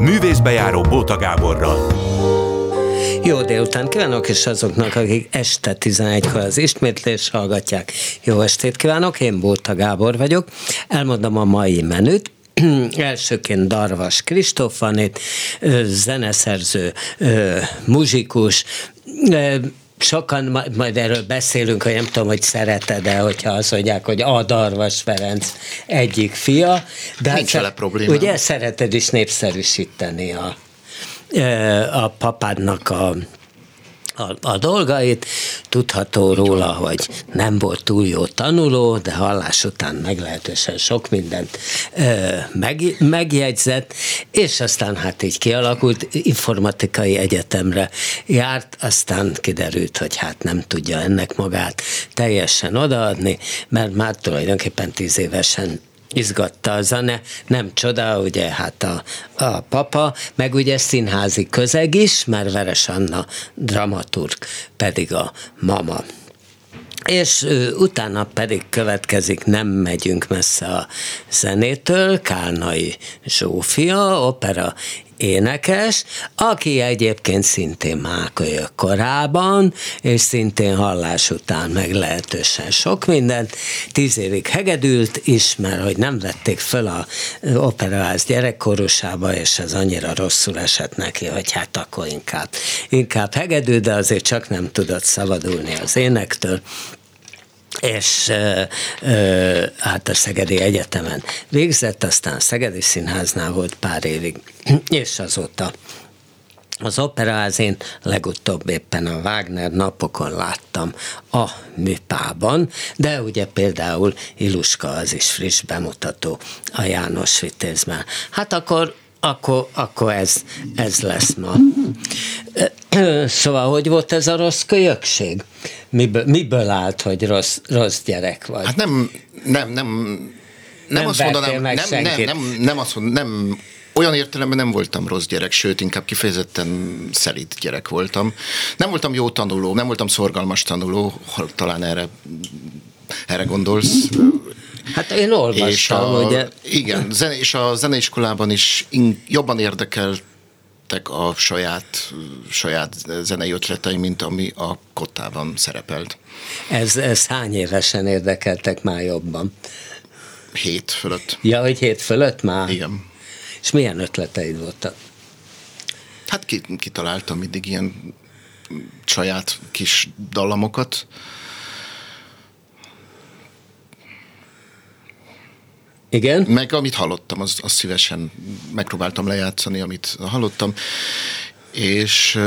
Művészbejáró Bóta Gáborral. Jó délután kívánok, és azoknak, akik este 11-kor az ismétlés hallgatják. Jó estét kívánok, én Bóta Gábor vagyok. Elmondom a mai menüt. Elsőként Darvas Kristófanét, zeneszerző, muzsikus, sokan majd erről beszélünk, hogy nem tudom, hogy szereted-e, hogyha azt mondják, hogy a Darvas Ferenc egyik fia. De Nincs hát, probléma. Ugye szereted is népszerűsíteni a, a papádnak a a, a dolgait. Tudható róla, hogy nem volt túl jó tanuló, de hallás után meglehetősen sok mindent ö, meg, megjegyzett, és aztán hát így kialakult, informatikai egyetemre járt, aztán kiderült, hogy hát nem tudja ennek magát teljesen odaadni, mert már tulajdonképpen tíz évesen izgatta a zene, nem csoda, ugye hát a, a papa, meg ugye színházi közeg is, mert Veres Anna dramaturg, pedig a mama. És utána pedig következik, nem megyünk messze a zenétől, Kálnai Zsófia, opera énekes, aki egyébként szintén mákölyök korában, és szintén hallás után meglehetősen sok mindent. Tíz évig hegedült is, mert hogy nem vették föl a operaház gyerekkorosába, és ez annyira rosszul esett neki, hogy hát akkor inkább, inkább hegedű, de azért csak nem tudott szabadulni az énektől és ö, ö, hát a Szegedi Egyetemen végzett, aztán Szegedi Színháznál volt pár évig, és azóta az operázén legutóbb éppen a Wagner napokon láttam a műpában, de ugye például Iluska az is friss bemutató a János Vitézben. Hát akkor akkor, akkor ez, ez lesz ma. Szóval, hogy volt ez a rossz kölyökség? Miből, miből állt, hogy rossz, rossz gyerek vagy? Hát nem, nem, nem, nem, nem azt mondanám, nem, nem, nem, nem, azt mondanám, nem olyan értelemben nem voltam rossz gyerek, sőt, inkább kifejezetten szelít gyerek voltam. Nem voltam jó tanuló, nem voltam szorgalmas tanuló, talán erre, erre gondolsz. Hát én olvastam, és a, ugye. Igen, zene, és a zeneiskolában is in, jobban érdekeltek a saját, saját zenei ötletei, mint ami a kottában szerepelt. Ez, ez hány évesen érdekeltek már jobban? Hét fölött. Ja, hogy hét fölött már? Igen. És milyen ötleteid voltak? Hát kitaláltam mindig ilyen saját kis dallamokat, Igen. Meg amit hallottam, az, az szívesen megpróbáltam lejátszani, amit hallottam. És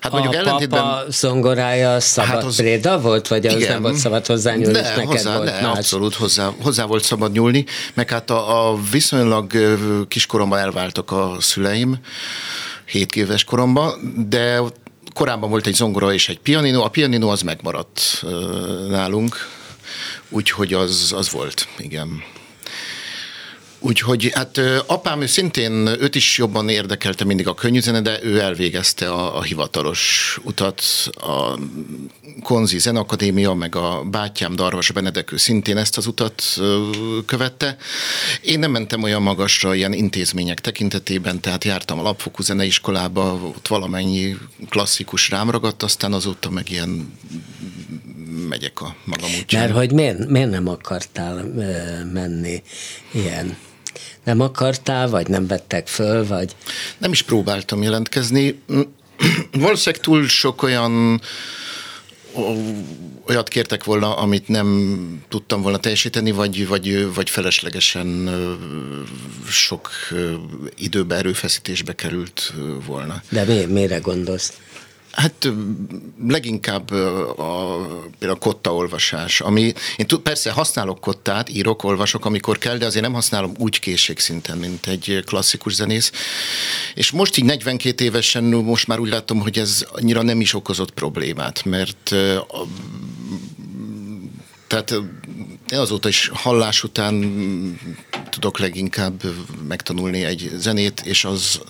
Hát mondjuk a ellentétben... papa zongorája szabad hát az... préda volt, vagy az igen, nem volt szabad hozzányúlni, és neked hozzá, volt ne, más? Abszolút hozzá, hozzá volt szabad nyúlni, meg hát a, a viszonylag kiskoromban elváltak a szüleim, 7 éves koromban, de korábban volt egy zongora és egy pianino, a pianino az megmaradt nálunk, úgyhogy az, az volt, igen. Úgyhogy hát apám ő szintén, őt is jobban érdekelte mindig a könnyűzene, de ő elvégezte a, a hivatalos utat, a Konzi Zenakadémia, meg a bátyám Darvas Benedek, ő szintén ezt az utat követte. Én nem mentem olyan magasra ilyen intézmények tekintetében, tehát jártam a lapfokú zeneiskolába, ott valamennyi klasszikus rám ragadt, aztán azóta meg ilyen megyek a magam útján. Mert hogy miért, miért nem akartál menni ilyen nem akartál, vagy nem vettek föl, vagy... Nem is próbáltam jelentkezni. Valószínűleg túl sok olyan olyat kértek volna, amit nem tudtam volna teljesíteni, vagy, vagy, vagy feleslegesen sok időbe, erőfeszítésbe került volna. De mi, mire gondolsz? Hát leginkább a, a kotta olvasás, ami, én persze használok kottát, írok, olvasok, amikor kell, de azért nem használom úgy készségszinten, mint egy klasszikus zenész. És most így 42 évesen most már úgy látom, hogy ez annyira nem is okozott problémát, mert a, tehát én azóta is hallás után tudok leginkább megtanulni egy zenét, és az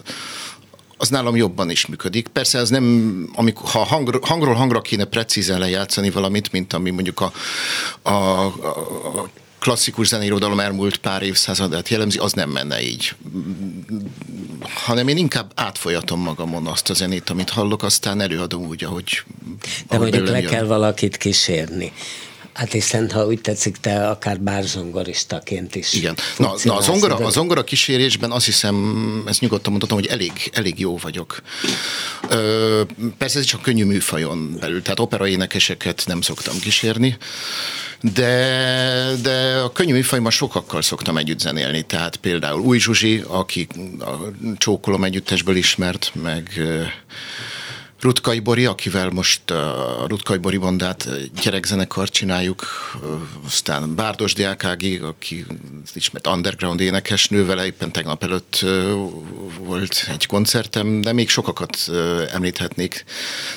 az nálam jobban is működik. Persze ez nem, amikor, ha hang, hangról hangra kéne precízen lejátszani valamit, mint ami mondjuk a, a, a klasszikus zeneirodalom elmúlt pár évszázadát jellemzi, az nem menne így. hanem én inkább átfolyatom magamon azt a zenét, amit hallok, aztán előadom úgy, ahogy... De mondjuk le kell valakit kísérni. Hát hiszen, ha úgy tetszik, te akár bárzongoristaként is Igen. Na, na a, zongora, a zongora kísérésben azt hiszem, ezt nyugodtan mondhatom, hogy elég, elég jó vagyok. Ö, persze ez csak könnyű műfajon belül, tehát operaénekeseket nem szoktam kísérni, de, de a könnyű műfajban sokakkal szoktam együtt zenélni, tehát például Új Zsuzsi, aki a Csókolom együttesből ismert, meg Rutkai Bori, akivel most a Rutkai Bori bandát gyerekzenekart csináljuk, aztán Bárdos Diákági, aki ismert underground énekesnő, vele éppen tegnap előtt volt egy koncertem, de még sokakat említhetnék.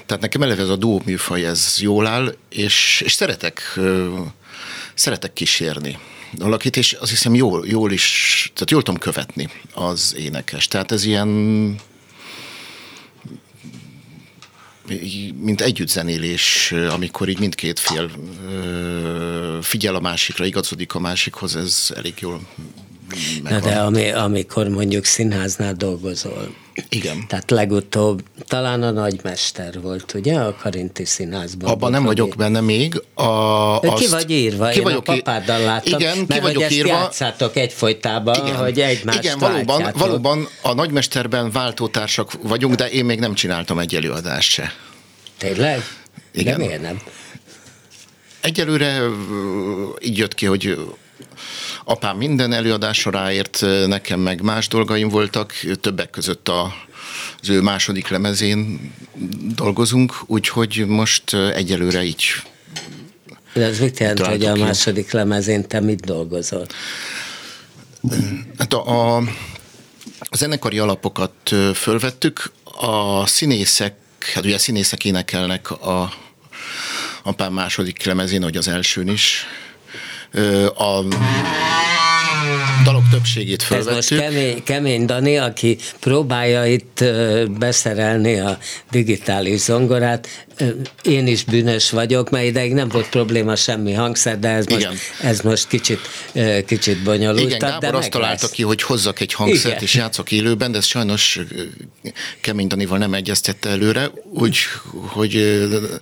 Tehát nekem eleve ez a duó műfaj, ez jól áll, és, és szeretek, szeretek kísérni valakit, és azt hiszem jól, jól is, tehát jól tudom követni az énekes. Tehát ez ilyen mint együttzenélés, amikor így mindkét fél figyel a másikra, igazodik a másikhoz, ez elég jól Na de ami, amikor mondjuk színháznál dolgozol, igen. Tehát legutóbb talán a nagymester volt, ugye, a Karinti Színházban. Abban nem vagyok benne még. A, azt, ki vagy írva, ki én vagyok a papáddal láttam, igen, mert ki vagyok hogy írva. játszátok egyfolytában, igen, hogy egymást Igen, valóban, váltjátok. valóban a nagymesterben váltótársak vagyunk, de én még nem csináltam egy előadást se. Tényleg? Igen. De miért nem? Egyelőre így jött ki, hogy apám minden előadásra ráért, nekem meg más dolgaim voltak, többek között a, az ő második lemezén dolgozunk, úgyhogy most egyelőre így De ez mit jelent, hogy a második lemezén te mit dolgozol? Hát a, a, zenekari alapokat fölvettük, a színészek, hát ugye a színészek énekelnek a apám második lemezén, hogy az elsőn is. A dalok többségét fölvettük. Ez most kemény, kemény Dani, aki próbálja itt beszerelni a digitális zongorát. Én is bűnös vagyok, mert ideig nem volt probléma semmi hangszer, de ez most, Igen. ez most kicsit, kicsit bonyolult. Igen, Gábor de azt találta ki, hogy hozzak egy hangszert, Igen. és játszok élőben, de ez sajnos Kemény Danival nem egyeztette előre, úgy, hogy...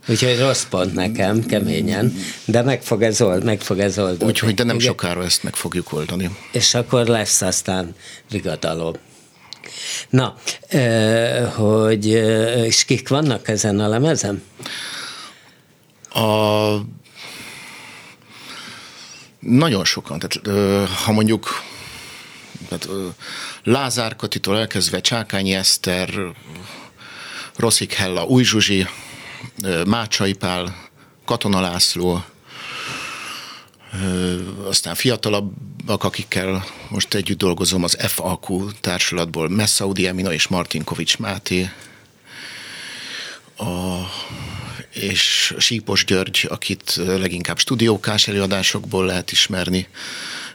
Úgyhogy rossz pont nekem, keményen, de meg fog ez, old, meg fog ez oldani. Úgyhogy, de nem Igen. sokára ezt meg fogjuk oldani. És akkor lesz aztán vigadalom. Na, hogy és kik vannak ezen a lemezen? A... Nagyon sokan. Tehát, ha mondjuk tehát, Lázár Katitól elkezdve Csákányi Eszter, Rosszik Hella, Új Zsuzsi, Mácsai Pál, Katona László, aztán fiatalabbak, akikkel most együtt dolgozom az FAQ társulatból, Messaudi Emina és Martinkovics Máté, a, és Sípos György, akit leginkább stúdiókás előadásokból lehet ismerni,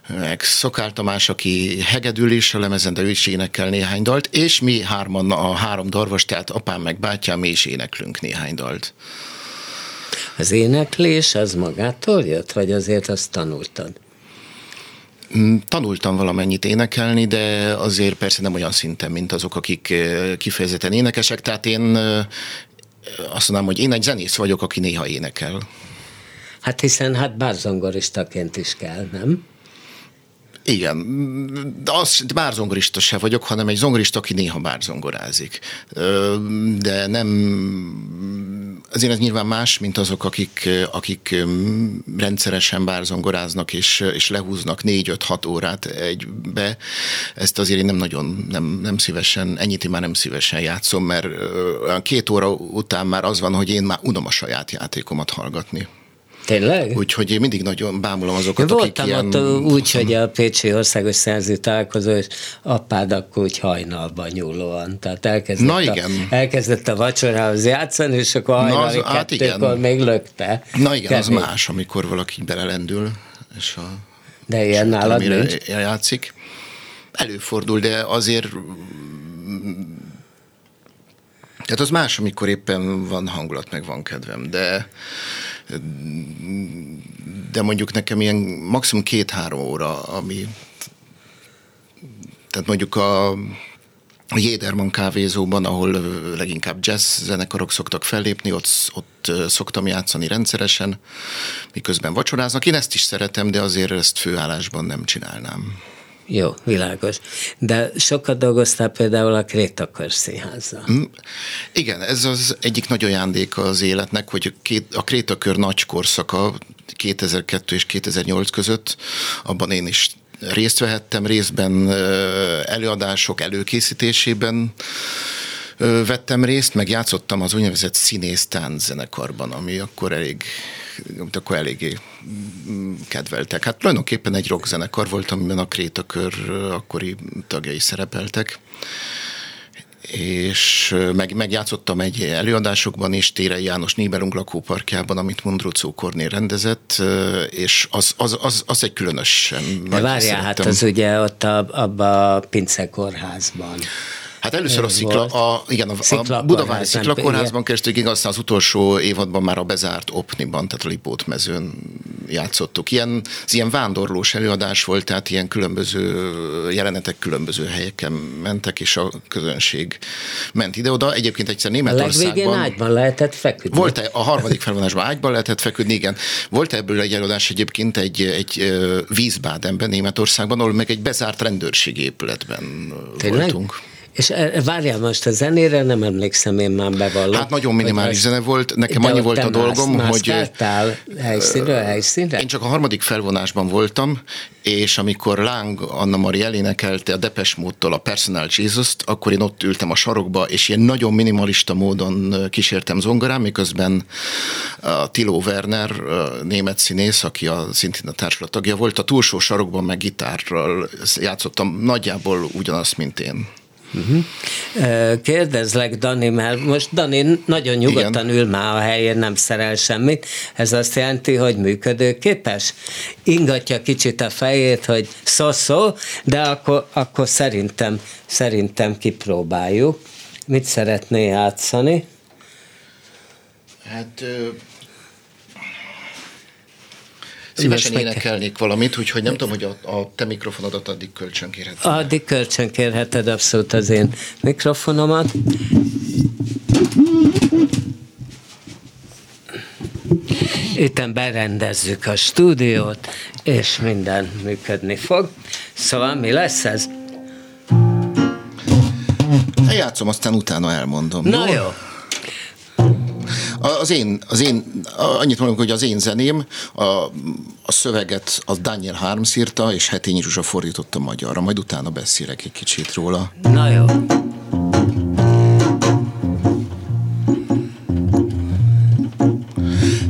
meg Szokál Tamás, aki hegedül is a lemezen, de ő is énekel néhány dalt, és mi hárman, a három darvas, tehát apám meg bátyám, mi is éneklünk néhány dalt. Az éneklés az magától jött, vagy azért azt tanultad? Tanultam valamennyit énekelni, de azért persze nem olyan szinten, mint azok, akik kifejezetten énekesek. Tehát én azt mondanám, hogy én egy zenész vagyok, aki néha énekel. Hát hiszen hát bárzongoristaként is kell, nem? Igen, de az bárzongorista se vagyok, hanem egy zongorista, aki néha bárzongorázik. De nem, azért ez nyilván más, mint azok, akik, akik rendszeresen bárzongoráznak és, és lehúznak négy-öt-hat órát egybe. Ezt azért én nem nagyon, nem, nem szívesen, ennyit én már nem szívesen játszom, mert két óra után már az van, hogy én már unom a saját játékomat hallgatni. Tényleg? Úgyhogy én mindig nagyon bámulom azokat, Én akik voltam ilyen... ott úgy, hogy a Pécsi Országos Szerző találkozó, és apád akkor úgy hajnalban nyúlóan. Tehát elkezdett, Na a, igen. elkezdett a vacsorához játszani, és akkor hajnali az- hát kettőkor még lökte. Na igen, az Kemény. más, amikor valaki belelendül, és a De ilyen nálad valamire nincs. játszik. Előfordul, de azért tehát az más, amikor éppen van hangulat, meg van kedvem, de de mondjuk nekem ilyen maximum két-három óra, ami tehát mondjuk a a Jéderman kávézóban, ahol leginkább jazz zenekarok szoktak fellépni, ott, ott szoktam játszani rendszeresen, miközben vacsoráznak. Én ezt is szeretem, de azért ezt főállásban nem csinálnám. Jó, világos. De sokat dolgoztál például a Krétakör színházzal. Mm, igen, ez az egyik nagy ajándéka az életnek, hogy a Krétakör nagy korszaka 2002 és 2008 között, abban én is részt vehettem, részben előadások előkészítésében vettem részt, meg játszottam az úgynevezett színész zenekarban, ami akkor elég amit akkor eléggé mm, kedveltek. Hát tulajdonképpen egy rockzenekar volt, amiben a Krétakör akkori tagjai szerepeltek és meg, megjátszottam egy előadásokban is, Térei János Nibelung lakóparkjában, amit Mundrucó Kornél rendezett, és az, az, az, az egy különösen De várjál, hát az ugye ott abban a Pince kórházban. Hát először a Szikla, a, igen, a, szikla a Budavári Sziklakórházban keresztül, aztán az utolsó évadban már a bezárt Opniban, tehát a Lipót mezőn játszottuk. Ilyen, ez ilyen vándorlós előadás volt, tehát ilyen különböző jelenetek különböző helyeken mentek, és a közönség ment ide-oda. Egyébként egyszer Németországban... A legvégén ágyban lehetett feküdni. Volt -e, a harmadik felvonásban ágyban lehetett feküdni, igen. Volt ebből egy előadás egyébként egy, egy Vízbádenben, Németországban, ahol meg egy bezárt rendőrségi épületben Tényleg? voltunk. És e, várjál most a zenére, nem emlékszem én már bevallom. Hát nagyon minimális zene volt, nekem annyi volt a dolgom, más, hogy... helyszínről helyszínre? Én csak a harmadik felvonásban voltam, és amikor Láng Anna Maria elénekelte a Depes módtól a Personal Jesus-t, akkor én ott ültem a sarokba, és ilyen nagyon minimalista módon kísértem zongorán, miközben a Tilo Werner, a német színész, aki a, szintén a társulat tagja volt, a túlsó sarokban meg gitárral játszottam nagyjából ugyanazt, mint én. Uh-huh. Kérdezlek, Dani, mert most Dani nagyon nyugodtan Igen. ül már a helyén, nem szerel semmit. Ez azt jelenti, hogy működőképes? Ingatja kicsit a fejét, hogy szó-szó, de akkor, akkor szerintem, szerintem kipróbáljuk. Mit szeretné játszani? Hát Szívesen énekelnék valamit, úgyhogy nem tudom, hogy a, a te mikrofonodat addig kölcsönkérheted. Addig kölcsönkérheted abszolút az én mikrofonomat. Itten berendezzük a stúdiót, és minden működni fog. Szóval mi lesz ez? Eljátszom, aztán utána elmondom. Na jó. jó. Az én, az én annyit mondom, hogy az én zeném, a, a szöveget a Daniel Harms írta, és Hetényi Zsuzsa fordította magyarra, majd utána beszélek egy kicsit róla. Na jó.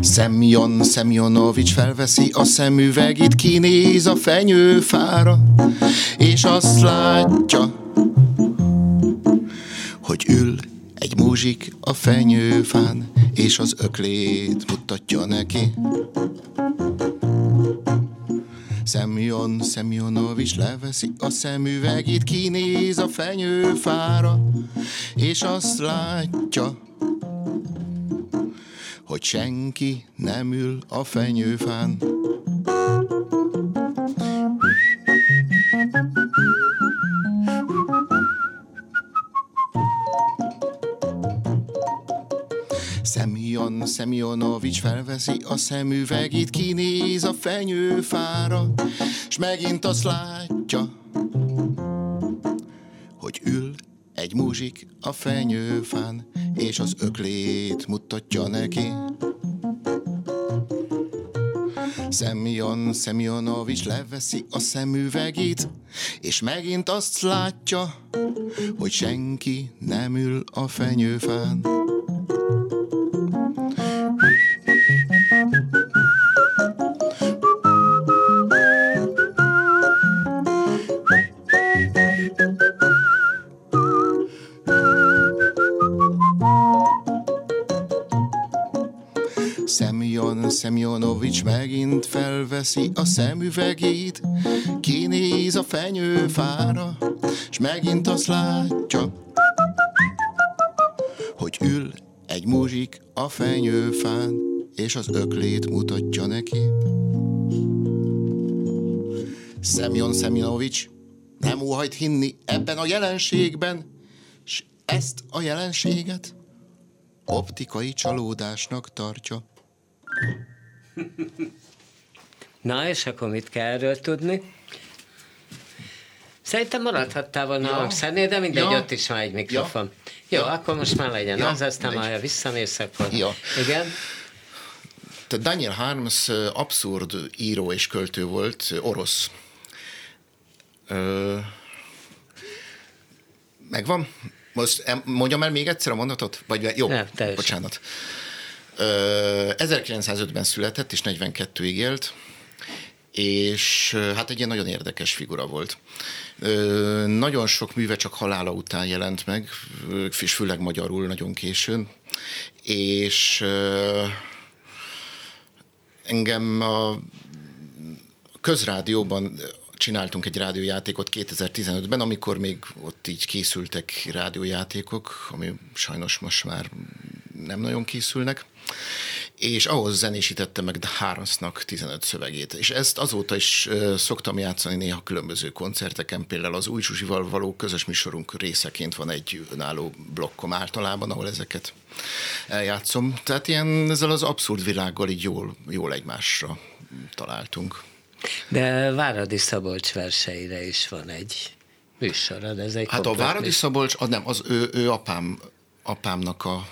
Szemjon Szemjonovics felveszi a szemüvegét, kinéz a fenyőfára, és azt látja, hogy ül egy muzsik a fenyőfán, és az öklét mutatja neki. Szemjon Szemjonovics leveszi a szemüvegét, kinéz a fenyőfára, és azt látja, hogy senki nem ül a fenyőfán. Semyon Semyonovics felveszi a szemüvegét, kinéz a fenyőfára, s megint azt látja, hogy ül egy muzsik a fenyőfán, és az öklét mutatja neki. Semyon Semyonovics leveszi a szemüvegét, és megint azt látja, hogy senki nem ül a fenyőfán. Felveszi a szemüvegét, kinéz a fenyőfára, s megint azt látja, hogy ül egy muzsik a fenyőfán, és az öklét mutatja neki. Szemjon Szemjonovics nem óhajt hinni ebben a jelenségben, s ezt a jelenséget optikai csalódásnak tartja. Na, és akkor mit kell erről tudni? Szerintem maradhattál volna ja. a hangszernél, de mindegy, ja. ott is van egy mikrofon. Ja. Jó, ja. akkor most már legyen ja. az, aztán majd visszamész, akkor... Ja. Igen. Daniel Harms abszurd író és költő volt, orosz. Ö, megvan? Most mondjam el még egyszer a mondatot? Vagy jó, Nem, bocsánat. Ö, 1905-ben született, és 42-ig élt és hát egy ilyen nagyon érdekes figura volt. Nagyon sok műve csak halála után jelent meg, és főleg magyarul nagyon későn, és engem a közrádióban csináltunk egy rádiójátékot 2015-ben, amikor még ott így készültek rádiójátékok, ami sajnos most már nem nagyon készülnek, és ahhoz zenésítette meg Harmsnak 15 szövegét. És ezt azóta is szoktam játszani néha különböző koncerteken, például az Új Zsuzsival való közös műsorunk részeként van egy önálló blokkom általában, ahol ezeket eljátszom. Tehát ilyen ezzel az abszurd világgal így jól, jól egymásra találtunk. De Váradi Szabolcs verseire is van egy műsorod, ez egy Hát a Váradi Szabolcs, az nem, az ő, ő apám, apámnak a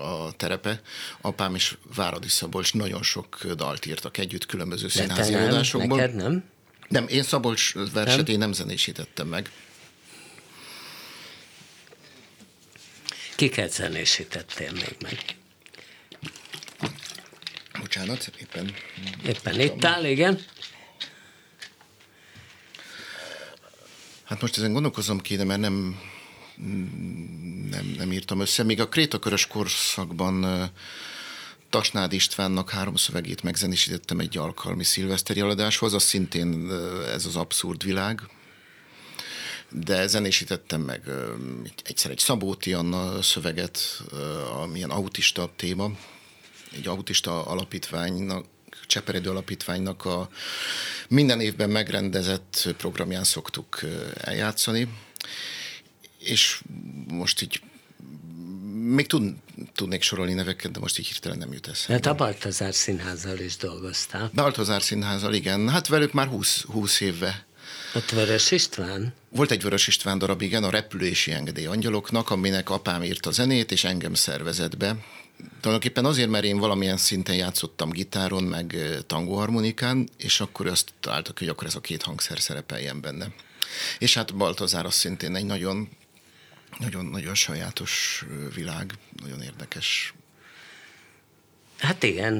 a terepe. Apám és Váradi Szabolcs nagyon sok dalt írtak együtt különböző színházi nem, előadásokból. Neked nem? Nem, én Szabolcs verset nem? én nem zenésítettem meg. Kiket zenésítettél még meg? Bocsánat, éppen... Éppen itt áll, igen. Hát most ezen gondolkozom kéne, mert nem, nem, nem írtam össze. Még a Krétakörös korszakban Tasnád Istvánnak három szövegét megzenésítettem egy alkalmi szilveszteri aladáshoz, az szintén ez az abszurd világ, de zenésítettem meg egyszer egy Szabóti Anna szöveget, amilyen autista téma, egy autista alapítványnak, Cseperedő Alapítványnak a minden évben megrendezett programján szoktuk eljátszani, és most így még tud, tudnék sorolni neveket, de most így hirtelen nem jut eszembe. Hát a Baltazár Színházzal is dolgoztál. Baltazár Színházzal, igen. Hát velük már 20, 20 évve. Ott Vörös István? Volt egy Vörös István darab, igen, a Repülési Engedély Angyaloknak, aminek apám írt a zenét, és engem szervezett be. Tulajdonképpen azért, mert én valamilyen szinten játszottam gitáron, meg tangóharmonikán, és akkor azt találtak, hogy akkor ez a két hangszer szerepeljen benne. És hát Baltazár az szintén egy nagyon nagyon-nagyon sajátos világ, nagyon érdekes. Hát igen,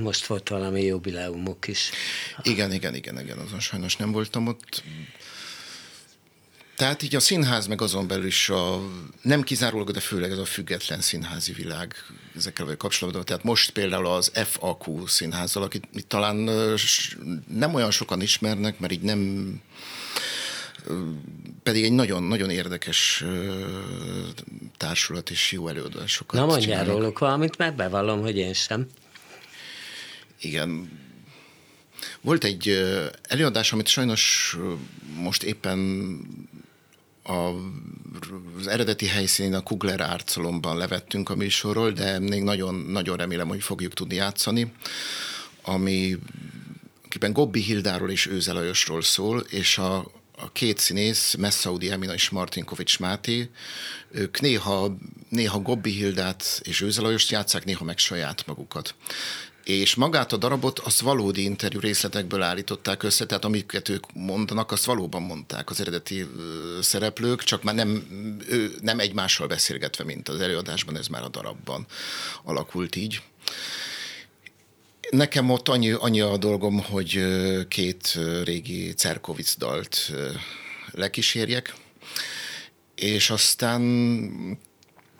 most volt valami jubileumok is. Igen, igen, igen, igen, azon sajnos nem voltam ott. Tehát így a színház, meg azon belül is a, nem kizárólag, de főleg ez a független színházi világ ezekkel vagy kapcsolatban. Tehát most például az FAQ színházzal, akit talán nem olyan sokan ismernek, mert így nem pedig egy nagyon-nagyon érdekes társulat és jó előadásokat Na mondjál róluk valamit, mert bevallom, hogy én sem. Igen. Volt egy előadás, amit sajnos most éppen a, az eredeti helyszínén a Kugler Árcolomban levettünk a műsorról, de még nagyon, nagyon remélem, hogy fogjuk tudni játszani, ami akiben Gobbi Hildáról és Őze Lajosról szól, és a, a két színész, Messaudi Emina és Martinkovics Máté, ők néha, néha Gobbi Hildát és Őzelajost játszák, néha meg saját magukat és magát a darabot azt valódi interjú részletekből állították össze, tehát amiket ők mondanak, azt valóban mondták az eredeti szereplők, csak már nem, ő, nem egymással beszélgetve, mint az előadásban, ez már a darabban alakult így. Nekem ott annyi, annyi a dolgom, hogy két régi Cerkovic dalt lekísérjek, és aztán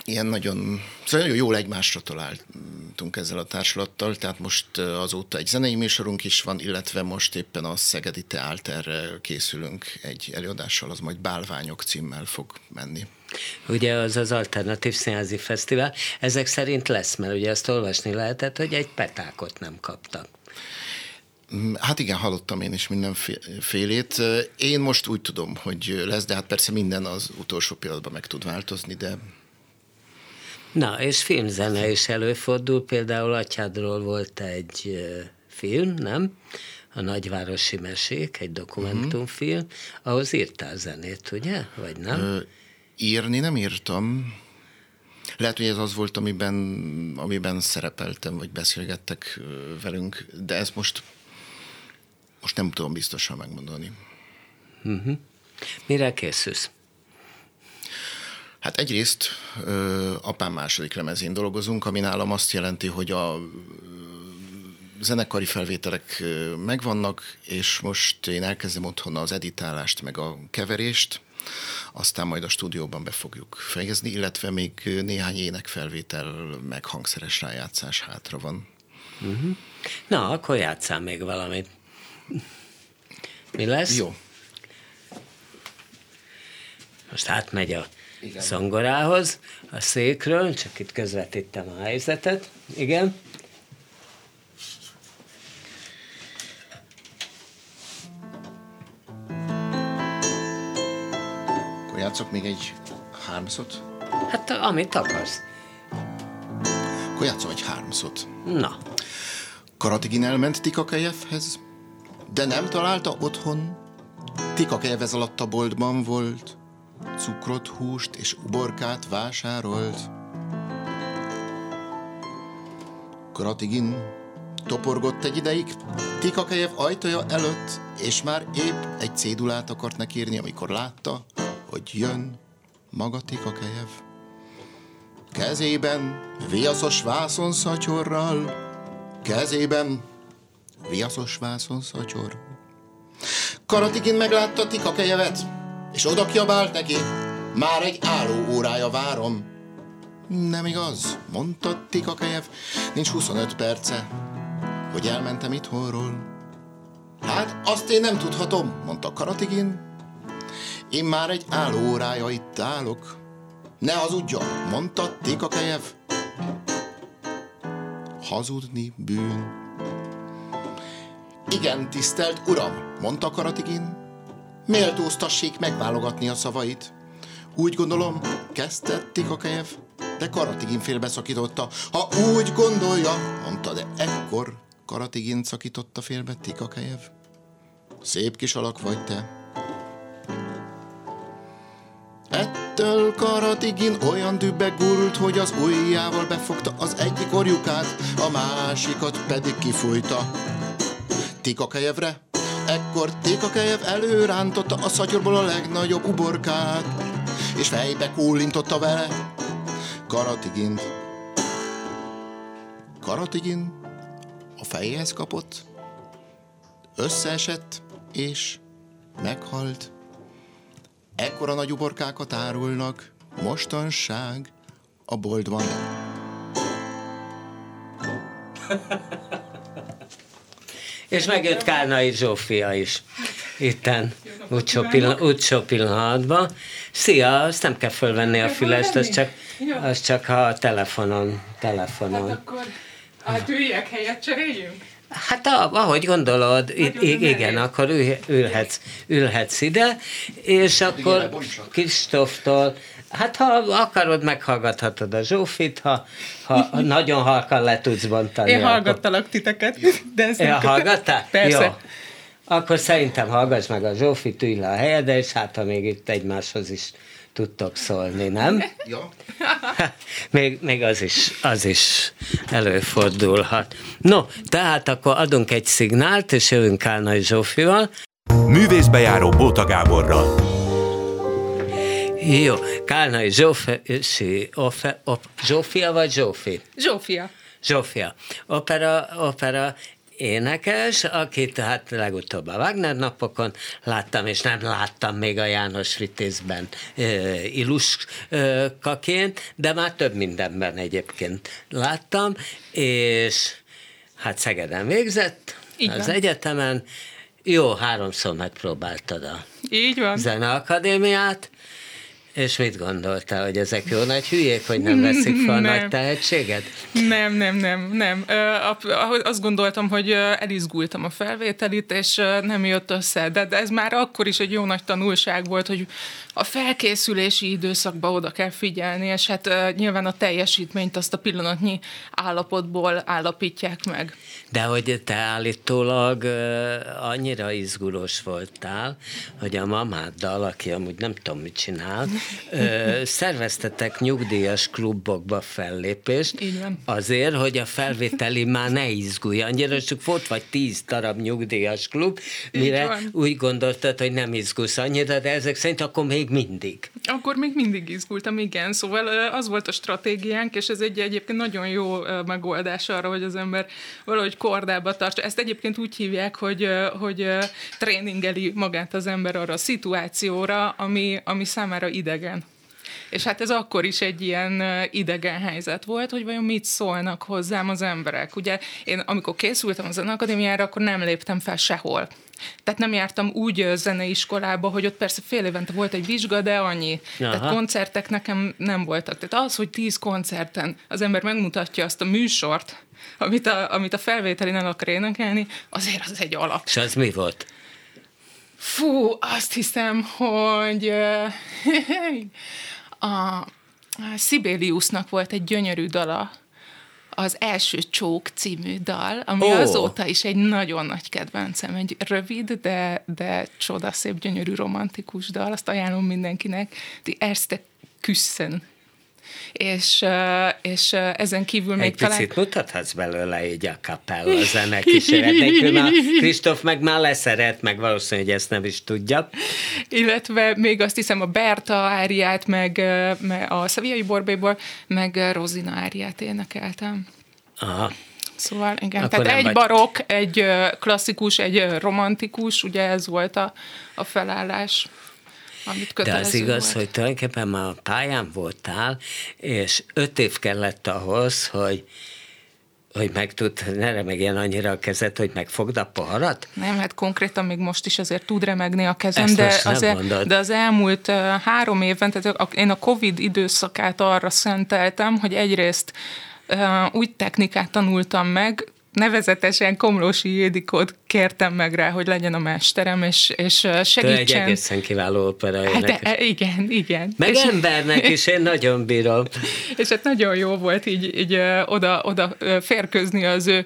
ilyen nagyon, szóval nagyon jól egymásra találtunk ezzel a társulattal, tehát most azóta egy zenei műsorunk is van, illetve most éppen a Szegedi Teálterre készülünk egy előadással, az majd Bálványok címmel fog menni. Ugye az az Alternatív Színházi Fesztivál, ezek szerint lesz, mert ugye azt olvasni lehetett, hogy egy petákot nem kaptak. Hát igen, hallottam én is mindenfélét. Én most úgy tudom, hogy lesz, de hát persze minden az utolsó pillanatban meg tud változni, de Na, és filmzene is előfordul, például Atyádról volt egy film, nem? A Nagyvárosi Mesék, egy dokumentumfilm, ahhoz írtál zenét, ugye? Vagy nem? Ö, írni nem írtam. Lehet, hogy ez az volt, amiben, amiben szerepeltem, vagy beszélgettek velünk, de ezt most, most nem tudom biztosan megmondani. Mire készülsz? Hát egyrészt ö, apám második lemezén dolgozunk, ami nálam azt jelenti, hogy a zenekari felvételek megvannak, és most én elkezdem otthon az editálást, meg a keverést, aztán majd a stúdióban be fogjuk fejezni, illetve még néhány énekfelvétel, meg hangszeres rájátszás hátra van. Na, akkor játszál még valamit. Mi lesz? Jó. Most átmegy a Igen. zongorához, a székről, csak itt közvetítem a helyzetet. Igen. Játszok még egy hármszot? Hát amit akarsz. Akkor játszom egy hármszot. Na, Karatigin elment Tikakejevhez, de nem találta otthon. Tikakejev ez alatt a boltban volt, cukrot, húst és uborkát vásárolt. Karatigin toporgott egy ideig Tikakejev ajtaja előtt, és már épp egy cédulát akart neki írni, amikor látta, hogy jön maga Tikakejev. Kezében viaszos vászon szatyorral, kezében viaszos vászon szatyor. Karatigin meglátta Tikakejevet, és oda kiabált neki, már egy álló órája várom. Nem igaz, mondta Tikakejev, nincs 25 perce, hogy elmentem itthonról. Hát azt én nem tudhatom, mondta Karatigin. Én már egy álló órája itt állok. Ne hazudjon, mondta Tikakejev. Hazudni bűn. Igen, tisztelt uram, mondta Karatigin. Méltóztassék megválogatni a szavait. Úgy gondolom, kezdte Tikakejev, de Karatigin félbeszakította. Ha úgy gondolja, mondta, de ekkor Karatigin szakította félbe Tikakejev. Szép kis alak vagy te. Ettől Karatigin olyan dübbe gurult, hogy az ujjával befogta az egyik orjukát, a másikat pedig kifújta. Tikakejevre, ekkor Tikakejev előrántotta a szatyorból a legnagyobb uborkát, és fejbe kólintotta vele Karatigint. Karatigin a fejéhez kapott, összeesett és meghalt. Ekkora nagy uborkákat árulnak mostanság a boltban. és megjött Kárnai Zsófia is. Itten, utcsó, pillan- pillanatban. Szia, azt nem kell fölvenni a fülest, az csak, az csak ha a telefonon, telefonon. Hát akkor a üljek helyet cseréljünk? Hát ahogy gondolod, i- igen, merő. akkor ül, ülhetsz, ülhetsz ide, és akkor. Kristóftól, hát ha akarod, meghallgathatod a Zsófit, ha, ha nagyon halkan le tudsz bontani. Én akkor- hallgattalak titeket, de ezt nem hallgattál? Persze. Jó. Akkor szerintem hallgass meg a Zsófit, ülj le a helyedre, és hát ha még itt egymáshoz is tudtok szólni, nem? Ja. még, még az is, az is előfordulhat. No, tehát akkor adunk egy szignált, és jövünk Kálnai Zsófival. Művészbejáró Bóta Gáborral. Jó, Kálnai Zsófi, Zsófia vagy Zsófi? Zsófia. Zsófia, opera, opera énekes, akit hát legutóbb a Wagner napokon láttam, és nem láttam még a János Vitézben e, illuskaként, de már több mindenben egyébként láttam, és hát Szegeden végzett Így az van. egyetemen, jó, háromszor megpróbáltad a Így van. zeneakadémiát, És mit gondoltál, hogy ezek jó nagy hülyék, hogy nem veszik fel a nagy tehetséget? Nem, nem, nem, nem. Azt gondoltam, hogy elizgultam a felvételit, és nem jött össze, de ez már akkor is egy jó nagy tanulság volt, hogy a felkészülési időszakban oda kell figyelni, és hát nyilván a teljesítményt azt a pillanatnyi állapotból állapítják meg. De hogy te állítólag annyira izgulós voltál, hogy a mamáddal, aki amúgy nem tudom, mit csinál, szerveztetek nyugdíjas klubokba fellépést, van. azért, hogy a felvételi már ne izgulj annyira, csak volt vagy tíz darab nyugdíjas klub, mire úgy gondoltad, hogy nem izgulsz annyira, de ezek szerint akkor még mindig. Akkor még mindig izgultam, igen. Szóval az volt a stratégiánk, és ez egy egyébként nagyon jó megoldás arra, hogy az ember valahogy kordába tartsa. Ezt egyébként úgy hívják, hogy, hogy tréningeli magát az ember arra a szituációra, ami, ami számára idegen. És hát ez akkor is egy ilyen idegen helyzet volt, hogy vajon mit szólnak hozzám az emberek. Ugye én amikor készültem a Zeneakadémiára, akkor nem léptem fel sehol. Tehát nem jártam úgy zeneiskolába, hogy ott persze fél évente volt egy vizsga, de annyi. Aha. Tehát koncertek nekem nem voltak. Tehát az, hogy tíz koncerten az ember megmutatja azt a műsort, amit a, amit a felvételin el akar énekelni, azért az egy alap. És az mi volt? Fú, azt hiszem, hogy a Sibeliusnak volt egy gyönyörű dala, az első Csók című dal, ami oh. azóta is egy nagyon nagy kedvencem, egy rövid, de, de csodaszép, gyönyörű romantikus dal, azt ajánlom mindenkinek. Die erste Küssen és, és ezen kívül még Egy talán... picit mutathatsz belőle így a kapella zene kísérlet nélkül, Kristóf meg már leszeret, meg valószínűleg, hogy ezt nem is tudja. Illetve még azt hiszem a Berta áriát, meg, meg a Szaviai Borbéból, meg Rozina áriát énekeltem. Aha. Szóval igen, Akkor tehát egy vagy... barokk, egy klasszikus, egy romantikus, ugye ez volt a, a felállás amit De az igaz, volt. hogy tulajdonképpen már a pályán voltál, és öt év kellett ahhoz, hogy hogy meg tud, ne remegjen annyira a kezed, hogy megfogd a poharat? Nem, hát konkrétan még most is azért tud remegni a kezem, Ezt de, azért, de az elmúlt három évben, tehát a, én a Covid időszakát arra szenteltem, hogy egyrészt úgy technikát tanultam meg, nevezetesen Komlósi Jédikot kértem meg rá, hogy legyen a mesterem, és, és segítsen. Ő egy egészen kiváló opera hát, de, igen, igen. Meg és, embernek is, én nagyon bírom. És hát nagyon jó volt így, így oda, oda férközni az ő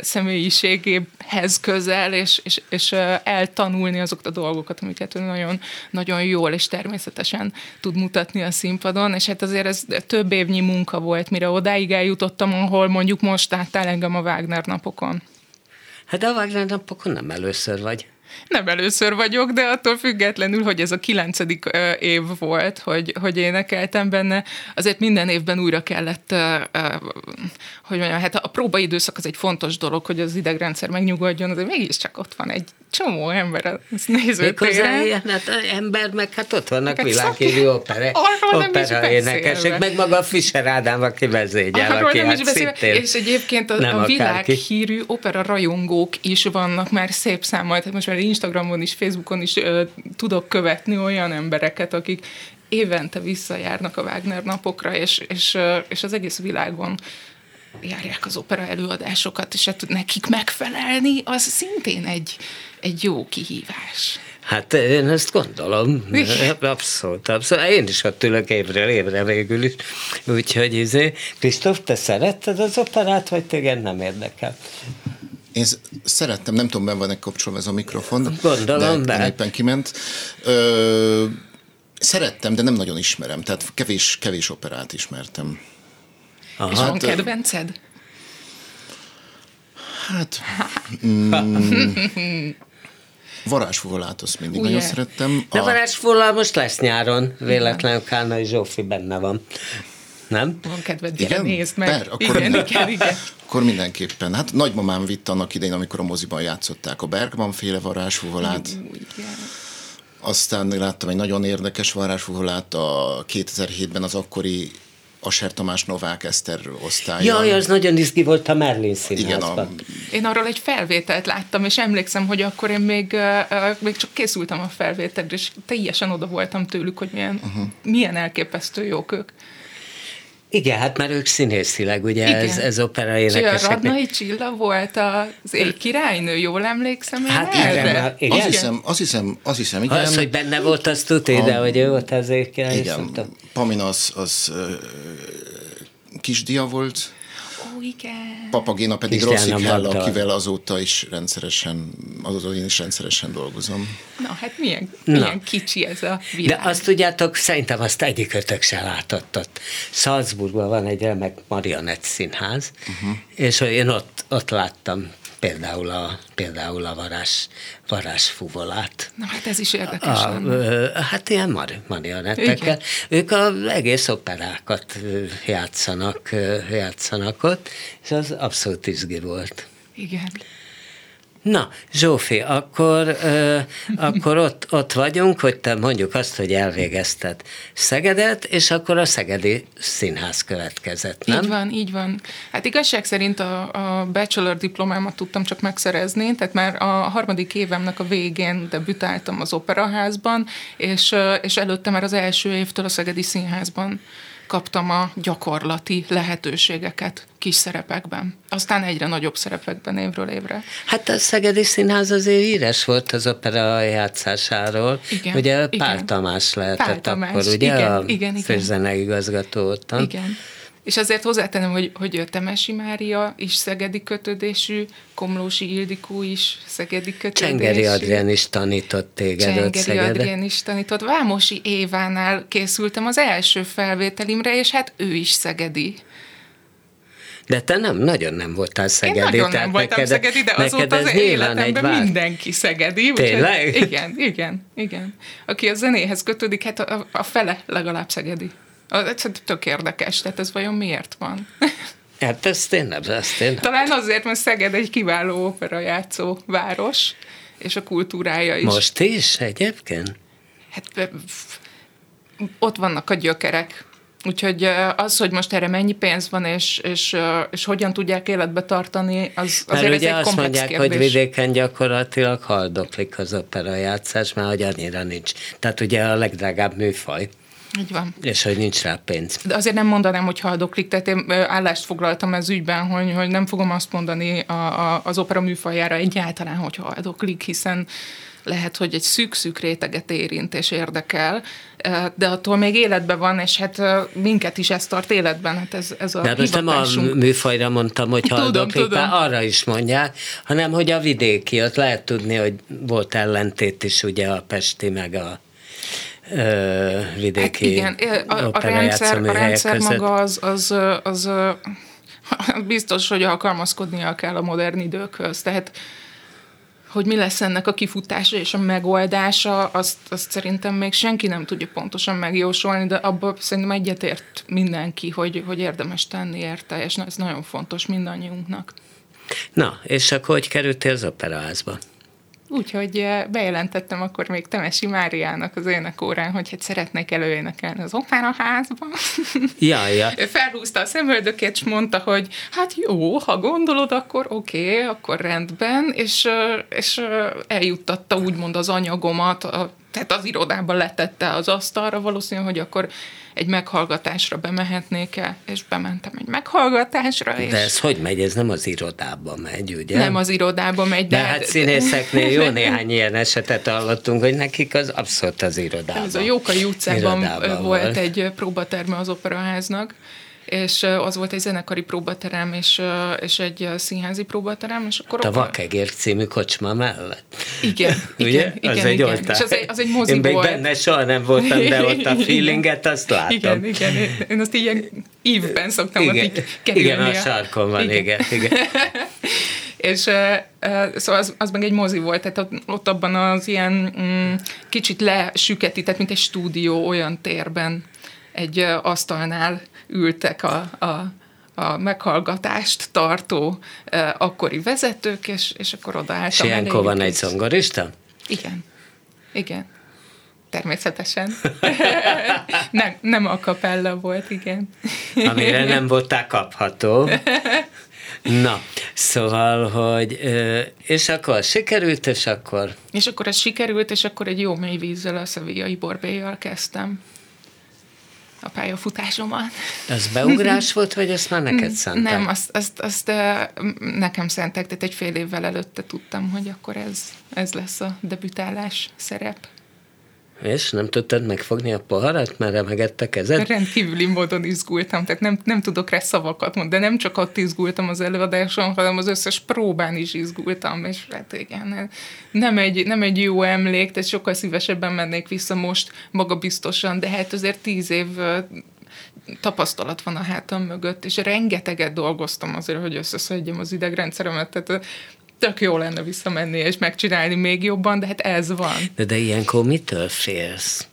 személyiségéhez közel, és, és, és eltanulni azokat a dolgokat, amiket ő nagyon, nagyon jól és természetesen tud mutatni a színpadon, és hát azért ez több évnyi munka volt, mire odáig eljutottam, ahol mondjuk most áttál engem a Wagner napokon. Hát a Wagner napokon nem először vagy. Nem először vagyok, de attól függetlenül, hogy ez a kilencedik év volt, hogy, hogy énekeltem benne, azért minden évben újra kellett, hogy mondjam, hát a próbaidőszak az egy fontos dolog, hogy az idegrendszer megnyugodjon, azért mégiscsak ott van egy csomó ember az nézőtéren. ilyen hát ember, meg hát ott vannak világhírű opera, opera énekesek, meg maga a Fischer Ádám, aki vezényel, Arról aki nem hát szintén És egyébként a, a világhírű opera rajongók is vannak már szép számmal, tehát most már Instagramon is, Facebookon is ö, tudok követni olyan embereket, akik évente visszajárnak a Wagner napokra, és, és, és az egész világon járják az opera előadásokat, és hát nekik megfelelni, az szintén egy, egy jó kihívás. Hát én ezt gondolom. Abszolút, abszolút. Én is ott ülök évre, évre végül is. Úgyhogy izé, Kristóf, te szeretted az operát, vagy téged nem érdekel? Én szerettem, nem tudom, ben van-e kapcsolva ez a mikrofon. Gondolom, de, de. éppen kiment. Ö, szerettem, de nem nagyon ismerem, tehát kevés, kevés operát ismertem. Aha. És van hát, kedvenced? Hát... Mm, Varázsfogalát azt mindig Ugye? nagyon szerettem. De a... varázsfogalát most lesz nyáron, véletlenül Kálnai Zsófi benne van. Nem? Van kedved, gyere, igen? nézd meg. Per, akkor, igen, igen, igen. Akkor mindenképpen. Hát nagymamám vitt annak idején, amikor a moziban játszották a Bergman féle varázsfogalát. Aztán láttam egy nagyon érdekes varázsfogalát a 2007-ben az akkori Aser Tamás Novák Eszter osztálya. Jaj, az nagyon izgi volt a Merlin Igen, a, színházban. Én arról egy felvételt láttam, és emlékszem, hogy akkor én még, uh, még csak készültem a felvételre, és teljesen oda voltam tőlük, hogy milyen, uh-huh. milyen elképesztő jók ők. Igen, hát már ők színészileg, ugye Igen. ez, ez opera És a. Radnai Csilla volt az egy királynő, jól emlékszem én Hát erre? igen, már- igen. Azt hiszem, azt hiszem, azt hiszem, igen. Az, hogy benne volt, azt tudni, de hogy ő volt azért király, igen, szoktam. Pamina az, az kisdia volt, Ó, igen. Papagéna pedig Rossi Magda. akivel azóta is rendszeresen, azóta én is rendszeresen dolgozom. Na, hát milyen, Na. milyen kicsi ez a De világ. azt tudjátok, szerintem azt egyikötök se látott ott. Salzburgban van egy remek marionett színház, uh-huh. és én ott, ott láttam például a, például a varázs, fuvolát. Na, hát ez is érdekes. A, ö, hát ilyen mar- marionettekkel. Ők az egész operákat játszanak, játszanak ott, és az abszolút izgi volt. Igen. Na, Zsófi, akkor, ö, akkor ott, ott vagyunk, hogy te mondjuk azt, hogy elvégezted Szegedet, és akkor a Szegedi Színház következett, nem? Így van, így van. Hát igazság szerint a, a bachelor diplomámat tudtam csak megszerezni, tehát már a harmadik évemnek a végén debütáltam az operaházban, és, és előtte már az első évtől a Szegedi Színházban kaptam a gyakorlati lehetőségeket kis szerepekben. Aztán egyre nagyobb szerepekben évről évre. Hát a Szegedi Színház azért híres volt az opera játszásáról. Igen, ugye igen. Pál Tamás lehetett Pál Tamás, akkor, ugye igen, a igen, igen. főzeneigazgató ottan. Igen. És azért hozzátenem, hogy, hogy Temesi Mária is szegedi kötődésű, Komlósi Ildikó is szegedi kötődésű. Csengeri Adrián is tanított téged Csengeri Szegeden. Adrián is tanított. Vámosi Évánál készültem az első felvételimre, és hát ő is szegedi. De te nem, nagyon nem voltál Én Szegedi. nagyon tehát nem voltam neked- szegedi, de azóta az életemben vágy. mindenki szegedi. úgyhogy- Tényleg? Igen, igen, igen. Aki a zenéhez kötődik, hát a, a fele legalább szegedi. Az ez tök érdekes, tehát ez vajon miért van? Hát nem, ezt én nem. Talán azért, mert Szeged egy kiváló operajátszó város, és a kultúrája is. Most is egyébként? Hát ott vannak a gyökerek. Úgyhogy az, hogy most erre mennyi pénz van, és, és, és hogyan tudják életbe tartani, az, Mert azért ez ugye egy azt mondják, kérdés. hogy vidéken gyakorlatilag haldoklik az opera játszás, már hogy annyira nincs. Tehát ugye a legdrágább műfaj, Így van. és hogy nincs rá pénz. De azért nem mondanám, hogy haldoklik, tehát én állást foglaltam ez ügyben, hogy, hogy nem fogom azt mondani a, a, az opera műfajára egyáltalán, hogy haldoklik, hiszen lehet, hogy egy szűk-szűk réteget érint és érdekel, de attól még életben van, és hát minket is ez tart életben, hát ez, ez a De hát most nem a műfajra mondtam, hogy Tudom, haldoklik, tudom. már arra is mondják, hanem hogy a vidéki, ott lehet tudni, hogy volt ellentét is ugye a pesti meg a ö, Hát vidéki igen, ö, a, a rendszer, a rendszer között. maga az, az, az, ö, biztos, hogy alkalmazkodnia kell a modern időkhöz. Tehát hogy mi lesz ennek a kifutása és a megoldása, azt, azt szerintem még senki nem tudja pontosan megjósolni, de abban szerintem egyetért mindenki, hogy, hogy érdemes tenni érte, és ez nagyon fontos mindannyiunknak. Na, és akkor hogy kerültél az operaházba? Úgyhogy eh, bejelentettem akkor még Temesi Máriának az énekórán, hogy hát szeretnék előénekelni az operaházban. Ja, ja. Felhúzta a szemöldökét, és mondta, hogy hát jó, ha gondolod, akkor oké, okay, akkor rendben, és, ö, és ö, eljuttatta úgymond az anyagomat, a, tehát az irodában letette az asztalra, valószínű, hogy akkor egy meghallgatásra bemehetnék-e, és bementem egy meghallgatásra, és De ez hogy megy? Ez nem az irodába megy, ugye? nem az irodába megy, De hát színészeknél jó néhány ilyen esetet hallottunk, hogy nekik az abszolút az irodában. Ez a Jókai utcában Irodában volt volt. egy próbaterme az operaháznak, és az volt egy zenekari próbaterem, és, és egy színházi próbaterem, és akkor A Vakegér című kocsma mellett. Igen, igen, Ugye? igen, az egy igen. oltár. És az egy, az egy mozi Én még volt. benne soha nem voltam, de ott a feelinget azt látom. Igen, igen, én- azt ilyen ívben szoktam ott így kerülni. igen, a sarkon van, igen. igen. igen. És uh, szóval az, az meg egy mozi volt, tehát ott, ott abban az ilyen mm, kicsit lesüketített, mint egy stúdió olyan térben egy uh, asztalnál ültek a, a, a meghallgatást tartó uh, akkori vezetők, és, és akkor odaálltam. És ilyenkor van egy zongorista? Igen. Igen. Természetesen. nem, nem a kapella volt, igen. Amire nem voltál kapható. Na, szóval, hogy és akkor sikerült, és akkor... És akkor ez sikerült, és akkor egy jó mély vízzel a szeviai borbéjjal kezdtem a pályafutásomat. Ez beugrás volt, vagy ezt már neked szánták? Nem, azt, azt, azt nekem szánták, tehát egy fél évvel előtte tudtam, hogy akkor ez, ez lesz a debütálás szerep. És nem tudtad megfogni a poharat, mert remegett a kezed? Rendkívüli módon izgultam, tehát nem, nem tudok rá szavakat mondani, de nem csak ott izgultam az előadáson, hanem az összes próbán is izgultam, és hát igen, nem egy, nem egy jó emlék, tehát sokkal szívesebben mennék vissza most magabiztosan, de hát azért tíz év tapasztalat van a hátam mögött, és rengeteget dolgoztam azért, hogy összeszedjem az idegrendszeremet, tehát tök jó lenne visszamenni és megcsinálni még jobban, de hát ez van. De, de ilyenkor mitől félsz?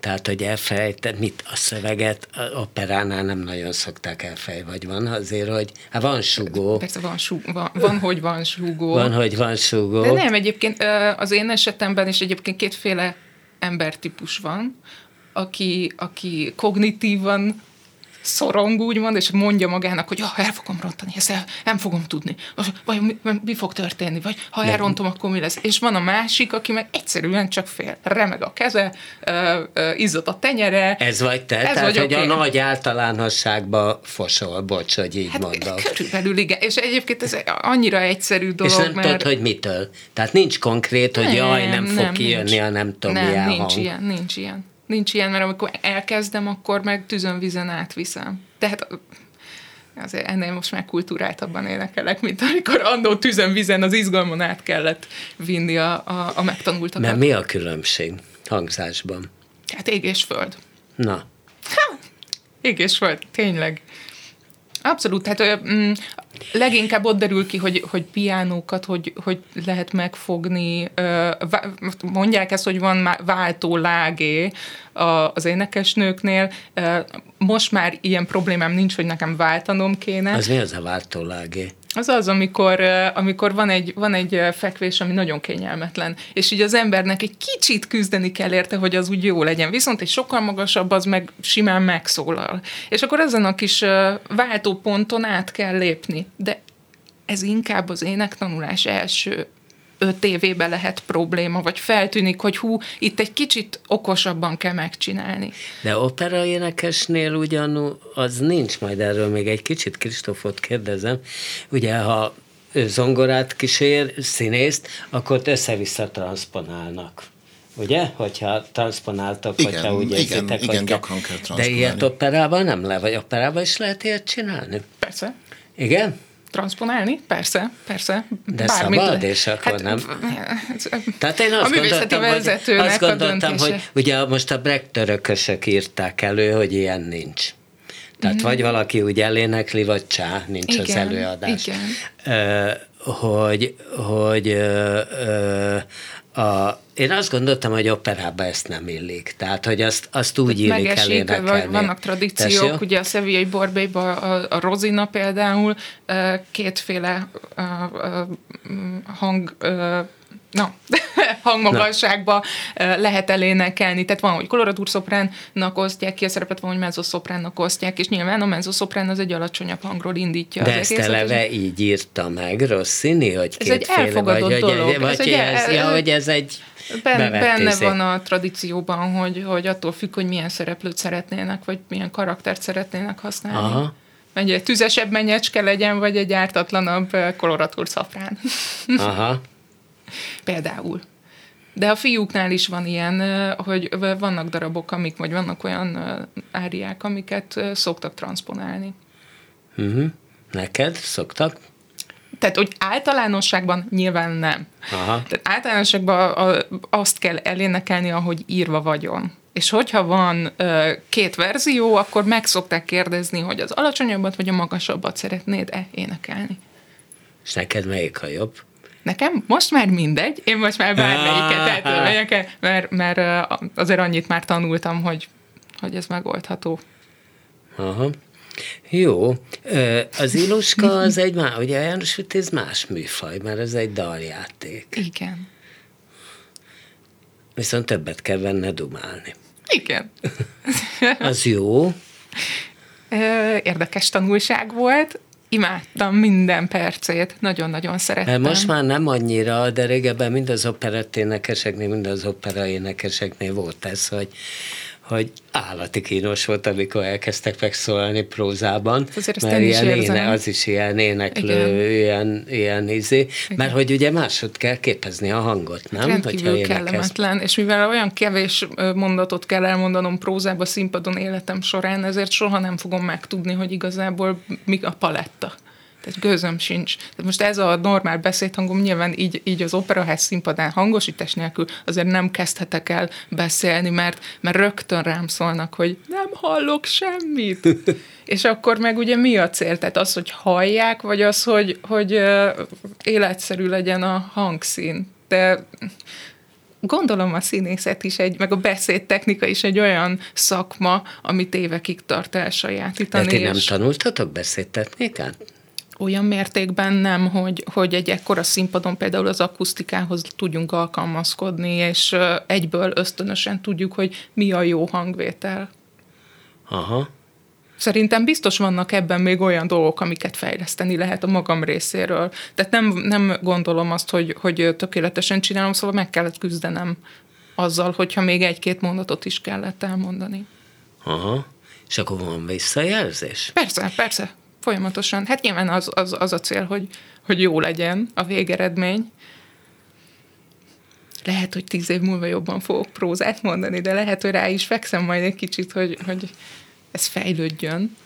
Tehát, hogy elfelejted, mit a szöveget, a operánál nem nagyon szokták elfej, vagy van azért, hogy hát van sugó. Persze van, sugó, van, van, hogy van sugó. Van, hogy van sugó. De nem, egyébként az én esetemben is egyébként kétféle embertípus van, aki, aki kognitívan szorong, úgymond, és mondja magának, hogy ah, el fogom rontani, ezt el, nem fogom tudni, vagy mi, mi fog történni, vagy ha elrontom, akkor mi lesz. És van a másik, aki meg egyszerűen csak fél, remeg a keze, izzad a tenyere. Ez vagy te, ez tehát, hogy én. a nagy általánosságba fosol, bocs, hogy így hát, mondok. Körülbelül igen, és egyébként ez annyira egyszerű dolog, És nem mert... tudod, hogy mitől? Tehát nincs konkrét, hogy nem, jaj, nem, nem fog kijönni, a nem tudom, nem, milyen nincs hang. ilyen, nincs ilyen. Nincs ilyen, mert amikor elkezdem, akkor meg tűzön vizen átviszem. Tehát azért ennél most már kultúráltabban énekelek, mint amikor annó tűzön vizen az izgalmon át kellett vinni a, a, a megtanultakat. Mert mi a különbség hangzásban? Hát ég és föld. Na. Ha, ég és föld, tényleg. Abszolút, tehát mm, leginkább ott derül ki, hogy, hogy piánókat, hogy, hogy lehet megfogni. Mondják ezt, hogy van váltó lágé az énekesnőknél. Most már ilyen problémám nincs, hogy nekem váltanom kéne. Az mi az a váltó lágé? Az az, amikor, amikor van, egy, van egy fekvés, ami nagyon kényelmetlen, és így az embernek egy kicsit küzdeni kell érte, hogy az úgy jó legyen. Viszont egy sokkal magasabb, az meg simán megszólal. És akkor ezen a kis váltóponton át kell lépni. De ez inkább az énektanulás első öt évében lehet probléma, vagy feltűnik, hogy hú, itt egy kicsit okosabban kell megcsinálni. De opera énekesnél ugyan az nincs, majd erről még egy kicsit Kristófot kérdezem. Ugye, ha zongorát kísér, színészt, akkor össze-vissza transponálnak. Ugye? Hogyha transponáltak, igen, hogyha úgy igen, igen, igen, gyakran kell De ilyet operában nem le, vagy operában is lehet ilyet csinálni? Persze. Igen? Transponálni? Persze, persze. De Bármit szabad, és akkor hát, nem. Tehát én azt a gondoltam, hogy, azt gondoltam, hogy ugye most a brektörökösök írták elő, hogy ilyen nincs. Tehát mm-hmm. vagy valaki úgy elénekli, vagy csá, nincs igen, az előadás. Igen. Ö, hogy, hogy ö, ö, a, én azt gondoltam, hogy operában ezt nem illik. Tehát, hogy azt, azt úgy illik Megesik, elénekelni. Vannak tradíciók, Tessél? ugye a szeviai borbélyban a, a Rozina például kétféle hang na, hangmagasságba na. lehet elénekelni. Tehát van, hogy koloratúr-szopránnak osztják ki a szerepet, van, hogy mezzoszopránnak osztják, és nyilván a mezzoszoprán az egy alacsonyabb hangról indítja De az ezt egészet, eleve és... így írta meg Rossini, hogy ez egy elfogadott vagy, dolog. Vagy, vagy ez, ez, ja, hogy ez egy ben, Benne van a tradícióban, hogy, hogy attól függ, hogy milyen szereplőt szeretnének, vagy milyen karaktert szeretnének használni. Aha. Egy tüzesebb menyecske legyen, vagy egy ártatlanabb koloratúr szaprán. Aha. Például. De a fiúknál is van ilyen, hogy vannak darabok, amik, vagy vannak olyan áriák, amiket szoktak transponálni. Uh-huh. Neked szoktak? Tehát, hogy általánosságban nyilván nem. Aha. Tehát általánosságban azt kell elénekelni, ahogy írva vagyon. És hogyha van ö, két verzió, akkor meg szokták kérdezni, hogy az alacsonyabbat vagy a magasabbat szeretnéd-e énekelni. És neked melyik a jobb? Nekem most már mindegy, én most már bármelyiket el megyek, mert, mert azért annyit már tanultam, hogy, hogy ez megoldható. Aha. Jó. Az Iluska az egy más, ugye János Vitéz más műfaj, mert ez egy daljáték. Igen. Viszont többet kell benne dumálni. Igen. Az jó. Érdekes tanulság volt. Imádtam minden percét, nagyon-nagyon szerettem. Most már nem annyira, de régebben mind az operetténekeseknél, mind az opera énekeseknél volt ez, hogy hogy állati kínos volt, amikor elkezdtek megszólalni prózában. Azért mert ilyen éne, az is ilyen éneklő, Igen. ilyen, ilyen izé, Igen. mert hogy ugye másod kell képezni a hangot, nem? Rendkívül Hogyha kellemetlen, és mivel olyan kevés mondatot kell elmondanom prózába színpadon életem során, ezért soha nem fogom megtudni, hogy igazából mi a paletta. Tehát gőzöm sincs. Tehát most ez a normál beszédhangom nyilván így, így az operaház színpadán hangosítás nélkül azért nem kezdhetek el beszélni, mert, mert rögtön rám szólnak, hogy nem hallok semmit. És akkor meg ugye mi a cél? Tehát az, hogy hallják, vagy az, hogy, hogy életszerű legyen a hangszín. De gondolom a színészet is egy, meg a beszédtechnika is egy olyan szakma, amit évekig tart elsajátítani. De ti nem tanultatok beszédtechnikát? Olyan mértékben nem, hogy, hogy egy ekkora színpadon például az akusztikához tudjunk alkalmazkodni, és egyből ösztönösen tudjuk, hogy mi a jó hangvétel. Aha. Szerintem biztos vannak ebben még olyan dolgok, amiket fejleszteni lehet a magam részéről. Tehát nem, nem gondolom azt, hogy, hogy tökéletesen csinálom, szóval meg kellett küzdenem azzal, hogyha még egy-két mondatot is kellett elmondani. Aha. És akkor van visszajelzés? Persze, persze folyamatosan. Hát nyilván az, az, az a cél, hogy, hogy jó legyen a végeredmény. Lehet, hogy tíz év múlva jobban fogok prózát mondani, de lehet, hogy rá is fekszem majd egy kicsit, hogy, hogy ez fejlődjön.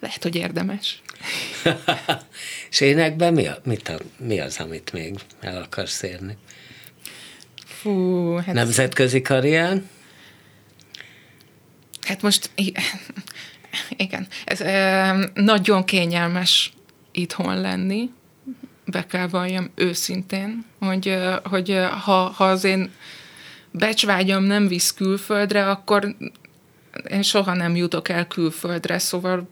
Lehet, hogy érdemes. És énekben mi, a, mit a, mi az, amit még el akarsz érni? Fú, hát Nemzetközi karrier? Hát most igen, ez e, nagyon kényelmes itthon lenni, be kell valljam őszintén, hogy, hogy ha, ha az én becsvágyam nem visz külföldre, akkor én soha nem jutok el külföldre, szóval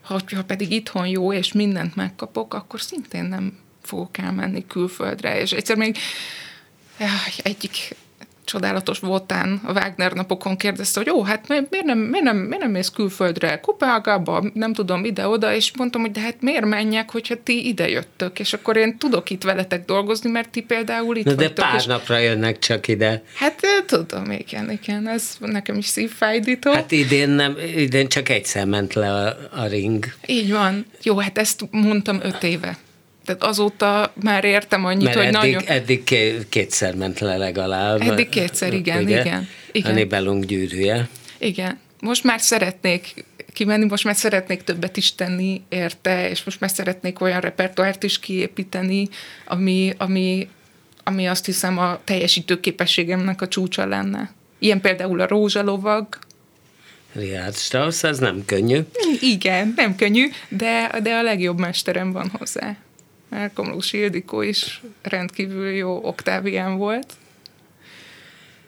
ha, ha pedig itthon jó, és mindent megkapok, akkor szintén nem fogok elmenni külföldre. És egyszer még egyik csodálatos voltán a Wagner napokon kérdezte, hogy ó, hát miért nem, miért nem, miért nem mész külföldre, Kopenhágába, nem tudom, ide-oda, és mondtam, hogy de hát miért menjek, hogyha ti ide jöttök, és akkor én tudok itt veletek dolgozni, mert ti például itt Na. De pár és... napra jönnek csak ide. Hát tudom, igen, igen, ez nekem is szívfájdító. Hát idén, nem, idén csak egyszer ment le a, a ring. Így van. Jó, hát ezt mondtam öt éve. Tehát azóta már értem annyit, Mert hogy eddig, nagyon... eddig kétszer ment le legalább. Eddig kétszer, igen, ugye? igen. igen. A Nibelung gyűrűje. Igen. Most már szeretnék kimenni, most már szeretnék többet is tenni érte, és most már szeretnék olyan repertoárt is kiépíteni, ami, ami, ami azt hiszem a teljesítő képességemnek a csúcsa lenne. Ilyen például a rózsalovag. Richard Strauss, az nem könnyű. Igen, nem könnyű, de, de a legjobb mesterem van hozzá mert Komlós Ildikó is rendkívül jó oktávián volt.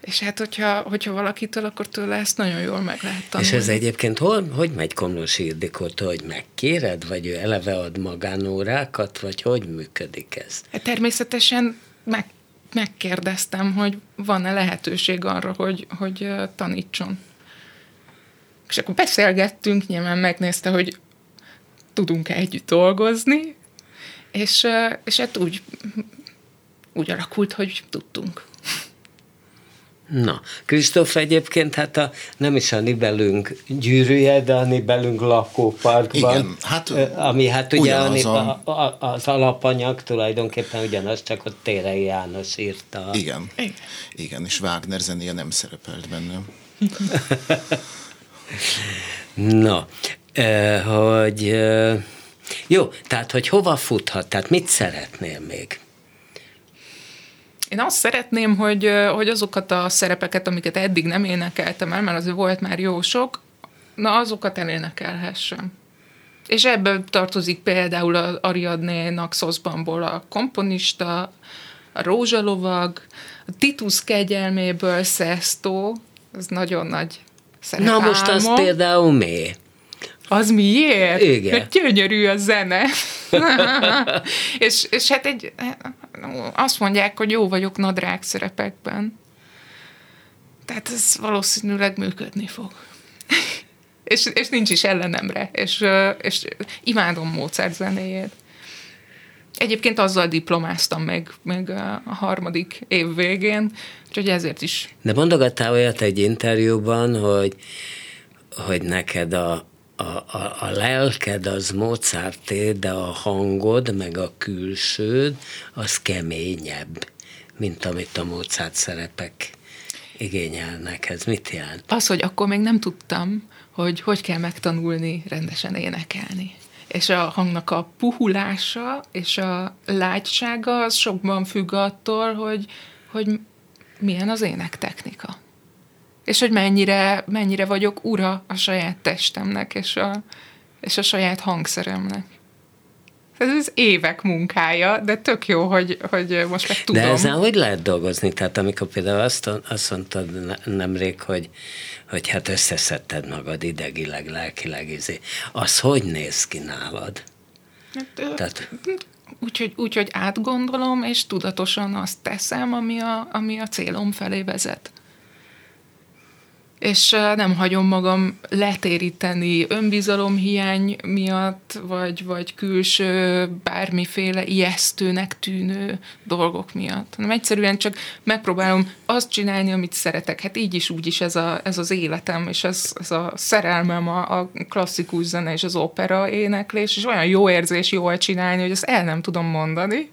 És hát, hogyha, hogyha valakitől, akkor tőle ezt nagyon jól meg lehet tanulni. És ez egyébként hol, hogy megy Komlós Ildikótól, hogy megkéred, vagy ő eleve ad magánórákat, vagy hogy működik ez? Hát természetesen meg, megkérdeztem, hogy van-e lehetőség arra, hogy, hogy tanítson. És akkor beszélgettünk, nyilván megnézte, hogy tudunk-e együtt dolgozni, és, és hát úgy, úgy alakult, hogy tudtunk. Na, Kristóf egyébként hát a, nem is a Nibelünk gyűrűje, de a Nibelünk lakóparkban. Igen, hát ami hát ugye ugyanaz a, a, az alapanyag tulajdonképpen ugyanaz, csak ott Térei János írta. Igen, igen, igen és Wagner zenéje nem szerepelt benne. Na, hogy jó, tehát hogy hova futhat, tehát mit szeretnél még? Én azt szeretném, hogy, hogy azokat a szerepeket, amiket eddig nem énekeltem el, mert azért volt már jó sok, na azokat elénekelhessem. És ebből tartozik például az Ariadné Naxosbanból a komponista, a rózsalovag, a Titus kegyelméből Szesztó, ez nagyon nagy szerepálmom. Na most az például mi? Az miért? Igen. Hogy gyönyörű a zene. és, és hát egy, azt mondják, hogy jó vagyok nadrág szerepekben. tehát ez valószínűleg működni fog. és, és nincs is ellenemre, és, és imádom Mozart zenéjét. Egyébként azzal diplomáztam meg, meg a harmadik év végén, úgyhogy ezért is. De mondogattál olyat egy interjúban, hogy, hogy neked a, a, a, a lelked az Mozarté, de a hangod, meg a külsőd, az keményebb, mint amit a Mozart szerepek igényelnek. Ez mit jelent? Az, hogy akkor még nem tudtam, hogy hogy kell megtanulni rendesen énekelni és a hangnak a puhulása és a lágysága az sokban függ attól, hogy, hogy milyen az énektechnika. És hogy mennyire, mennyire vagyok ura a saját testemnek és a, és a saját hangszeremnek. Ez évek munkája, de tök jó, hogy, hogy most meg tudom. De ezzel hogy lehet dolgozni? Tehát amikor például azt, azt mondtad nemrég, hogy, hogy hát összeszedted magad idegileg, lelkileg, izé. az hogy néz ki nálad? Hát, Tehát... Úgyhogy úgy, hogy átgondolom, és tudatosan azt teszem, ami a, ami a célom felé vezet és nem hagyom magam letéríteni önbizalomhiány miatt, vagy, vagy külső bármiféle ijesztőnek tűnő dolgok miatt, hanem egyszerűen csak megpróbálom azt csinálni, amit szeretek. Hát így is, úgy is ez, a, ez az életem, és ez, ez a szerelmem a, a klasszikus zene és az opera éneklés, és olyan jó érzés jól csinálni, hogy ezt el nem tudom mondani,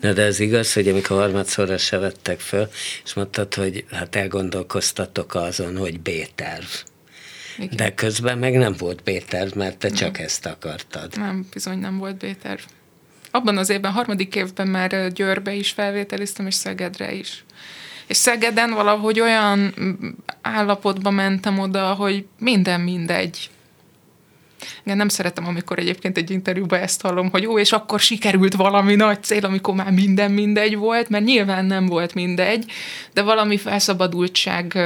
Na de ez igaz, hogy amikor harmadszorra se vettek föl, és mondtad, hogy hát elgondolkoztatok azon, hogy B-terv. Igen. De közben meg nem volt B-terv, mert te nem. csak ezt akartad. Nem, bizony nem volt B-terv. Abban az évben, harmadik évben már Győrbe is felvételiztem, és Szegedre is. És Szegeden valahogy olyan állapotba mentem oda, hogy minden mindegy. Igen, nem szeretem, amikor egyébként egy interjúban ezt hallom, hogy jó, és akkor sikerült valami nagy cél, amikor már minden mindegy volt, mert nyilván nem volt mindegy, de valami felszabadultság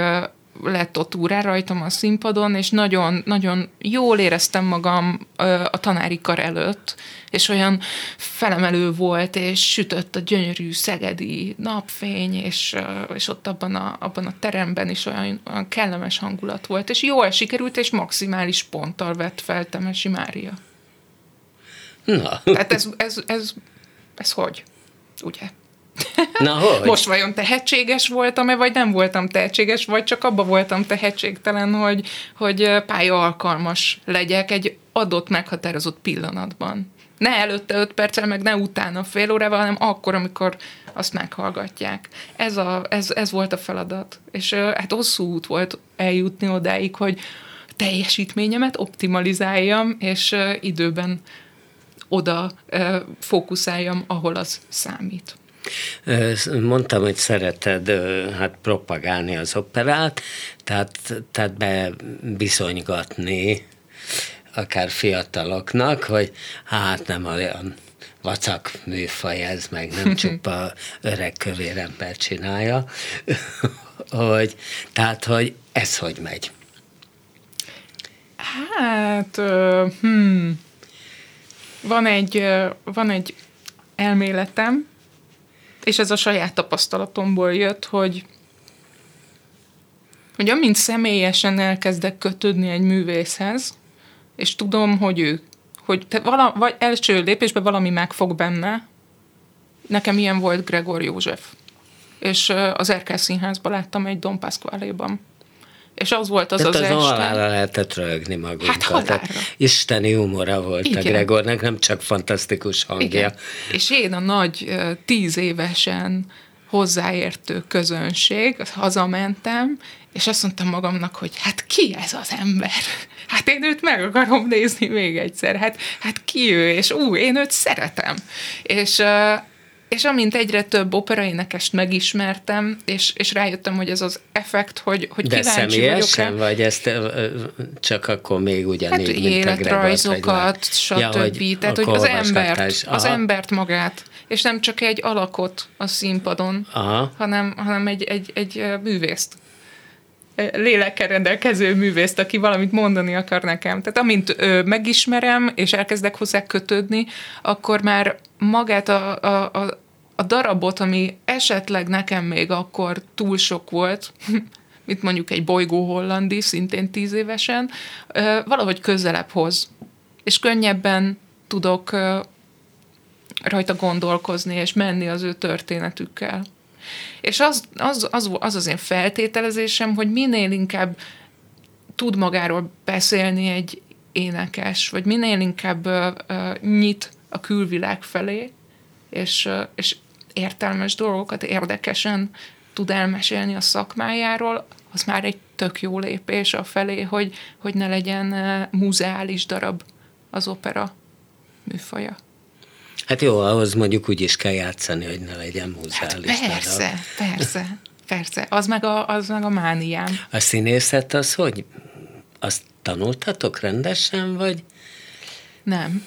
lett ott úrá rajtam a színpadon, és nagyon, nagyon jól éreztem magam a tanári kar előtt, és olyan felemelő volt, és sütött a gyönyörű szegedi napfény, és, és ott abban a, abban a teremben is olyan, olyan kellemes hangulat volt, és jól sikerült, és maximális ponttal vett fel Temesi Mária. Na. Tehát ez, ez, ez, ez hogy? Ugye? Na, hogy? Most vajon tehetséges voltam-e, vagy nem voltam tehetséges, vagy csak abba voltam tehetségtelen, hogy, hogy pálya alkalmas legyek egy adott meghatározott pillanatban. Ne előtte öt perccel, meg ne utána fél órával, hanem akkor, amikor azt meghallgatják. Ez, a, ez, ez volt a feladat. És hát hosszú út volt eljutni odáig, hogy teljesítményemet optimalizáljam, és időben oda fókuszáljam, ahol az számít. Mondtam, hogy szereted hát propagálni az operát, tehát, tehát bebizonygatni akár fiataloknak, hogy hát nem olyan vacak műfaj ez, meg nem csupa öreg kövér ember csinálja, hogy, tehát, hogy ez hogy megy? Hát, hmm, van egy, van egy elméletem, és ez a saját tapasztalatomból jött, hogy hogy amint személyesen elkezdek kötődni egy művészhez, és tudom, hogy ő, hogy te vala, vagy első lépésben valami megfog benne, nekem ilyen volt Gregor József. És az Erkel Színházban láttam egy Don Pasquale-ban. És az volt az Tehát az, az este. halálra lehetett rögni magunkat. Hát Tehát isteni humora volt Igen. a Gregornak, nem csak fantasztikus hangja. Igen. És én a nagy tíz évesen hozzáértő közönség, hazamentem, és azt mondtam magamnak, hogy hát ki ez az ember? Hát én őt meg akarom nézni még egyszer. Hát, hát ki ő? És ú, én őt szeretem. És és amint egyre több operaénekest megismertem, és, és rájöttem, hogy ez az effekt, hogy, hogy De kíváncsi vagyok vagy ezt csak akkor még ugyanígy, hát, mint életrajzokat, stb. Ja, hogy Tehát, hogy az embert, az embert magát, és nem csak egy alakot a színpadon, Aha. hanem, hanem egy, egy, egy művészt lélekkel rendelkező művészt, aki valamit mondani akar nekem. Tehát amint ö, megismerem, és elkezdek hozzá kötődni, akkor már magát a, a, a, a darabot, ami esetleg nekem még akkor túl sok volt, mint mondjuk egy bolygó hollandi, szintén tíz évesen, valahogy közelebb hoz. És könnyebben tudok rajta gondolkozni, és menni az ő történetükkel. És az az, az, az az én feltételezésem, hogy minél inkább tud magáról beszélni egy énekes, vagy minél inkább uh, uh, nyit a külvilág felé, és, uh, és értelmes dolgokat érdekesen tud elmesélni a szakmájáról, az már egy tök jó lépés a felé, hogy, hogy ne legyen muzeális darab az opera műfaja. Hát jó, ahhoz mondjuk úgy is kell játszani, hogy ne legyen muzeális hát persze, darab. persze, persze. Az meg, a, az meg a mániám. A színészet az hogy? Azt tanultatok rendesen, vagy? Nem.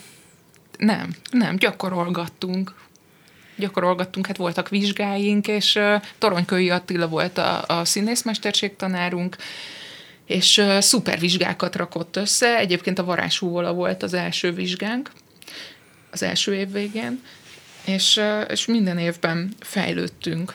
Nem, nem, gyakorolgattunk gyakorolgattunk, hát voltak vizsgáink, és uh, Toronykői Attila volt a, a színészmesterség tanárunk, és uh, szuper vizsgákat rakott össze. Egyébként a varázshúvola volt az első vizsgánk, az első év végén, és, és minden évben fejlődtünk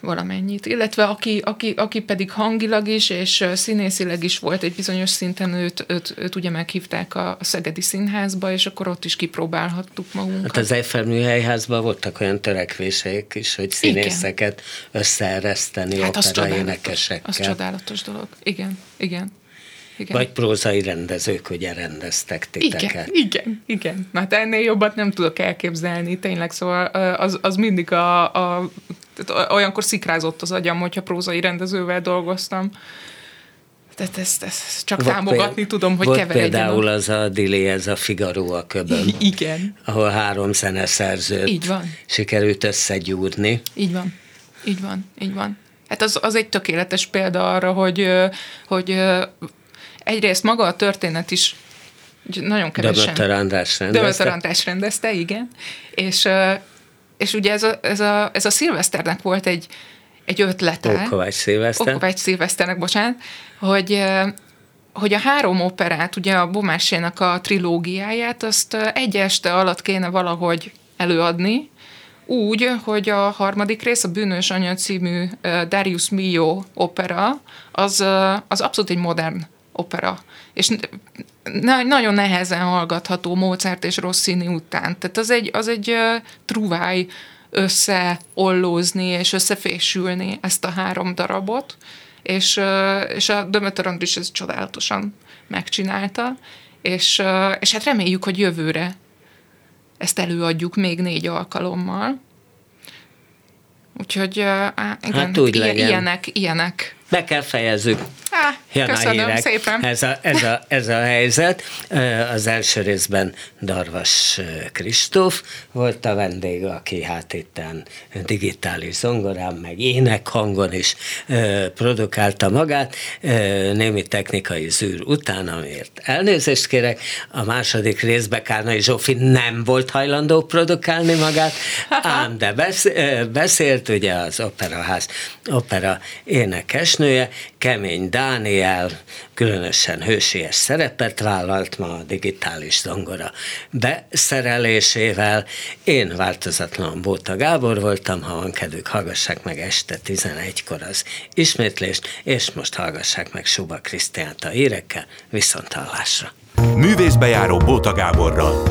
valamennyit. Illetve aki, aki, aki pedig hangilag is, és színészileg is volt egy bizonyos szinten, őt, őt, őt ugye meghívták a Szegedi Színházba, és akkor ott is kipróbálhattuk magunkat. Hát az Eiffel Műhelyházban voltak olyan törekvések is, hogy színészeket igen. összeereszteni hát opera énekesekkel. Az csodálatos dolog. Igen, igen. Igen. Vagy prózai rendezők ugye rendeztek titeket. Igen, igen, igen. Hát ennél jobbat nem tudok elképzelni, tényleg, szóval az, az mindig a, a tehát olyankor szikrázott az agyam, hogyha prózai rendezővel dolgoztam. Tehát ezt, ezt csak volt támogatni péld, tudom, hogy keveredjen. például az a Dili, ez a Figaro a köbön. Igen. Ahol három zeneszerzőt így van. sikerült összegyúrni. Így van. Így van. Így van. Hát az, az egy tökéletes példa arra, hogy, hogy egyrészt maga a történet is nagyon kevesen. Dömötör András rendezte. Dömötör András rendezte, igen. És és ugye ez a, ez a, ez a szilveszternek volt egy, egy ötlete. Ókovács Szilveszter. Ókovács Szilveszternek, bocsánat, hogy, hogy a három operát, ugye a Bomásénak a trilógiáját, azt egy este alatt kéne valahogy előadni, úgy, hogy a harmadik rész, a Bűnös Anya című Darius Millo opera, az, az abszolút egy modern opera. És na, nagyon nehezen hallgatható Mozart és Rossini után. Tehát az egy, az egy uh, truváj összeollózni és összefésülni ezt a három darabot, és, uh, és a Dömötör Andris ez csodálatosan megcsinálta, és, uh, és hát reméljük, hogy jövőre ezt előadjuk még négy alkalommal. Úgyhogy uh, igen, hát úgy legyen. ilyenek, ilyenek. Be kell fejezzük. Jön Köszönöm hírek. szépen. Ez a, ez, a, ez a helyzet. Az első részben Darvas Kristóf volt a vendég, aki hát itten digitális zongorán, meg énekhangon is produkálta magát. Némi technikai zűr után, amiért elnézést kérek. A második részben Kárnai Zsófi nem volt hajlandó produkálni magát, ám de beszélt ugye az operaház opera énekesnője, Kemény Dániel különösen hősies szerepet vállalt ma a digitális zongora beszerelésével. Én változatlan Bóta Gábor voltam, ha van kedvük, hallgassák meg este 11-kor az ismétlést, és most hallgassák meg Suba Krisztiánt a hírekkel, viszont hallásra. Művészbejáró Bóta Gáborral.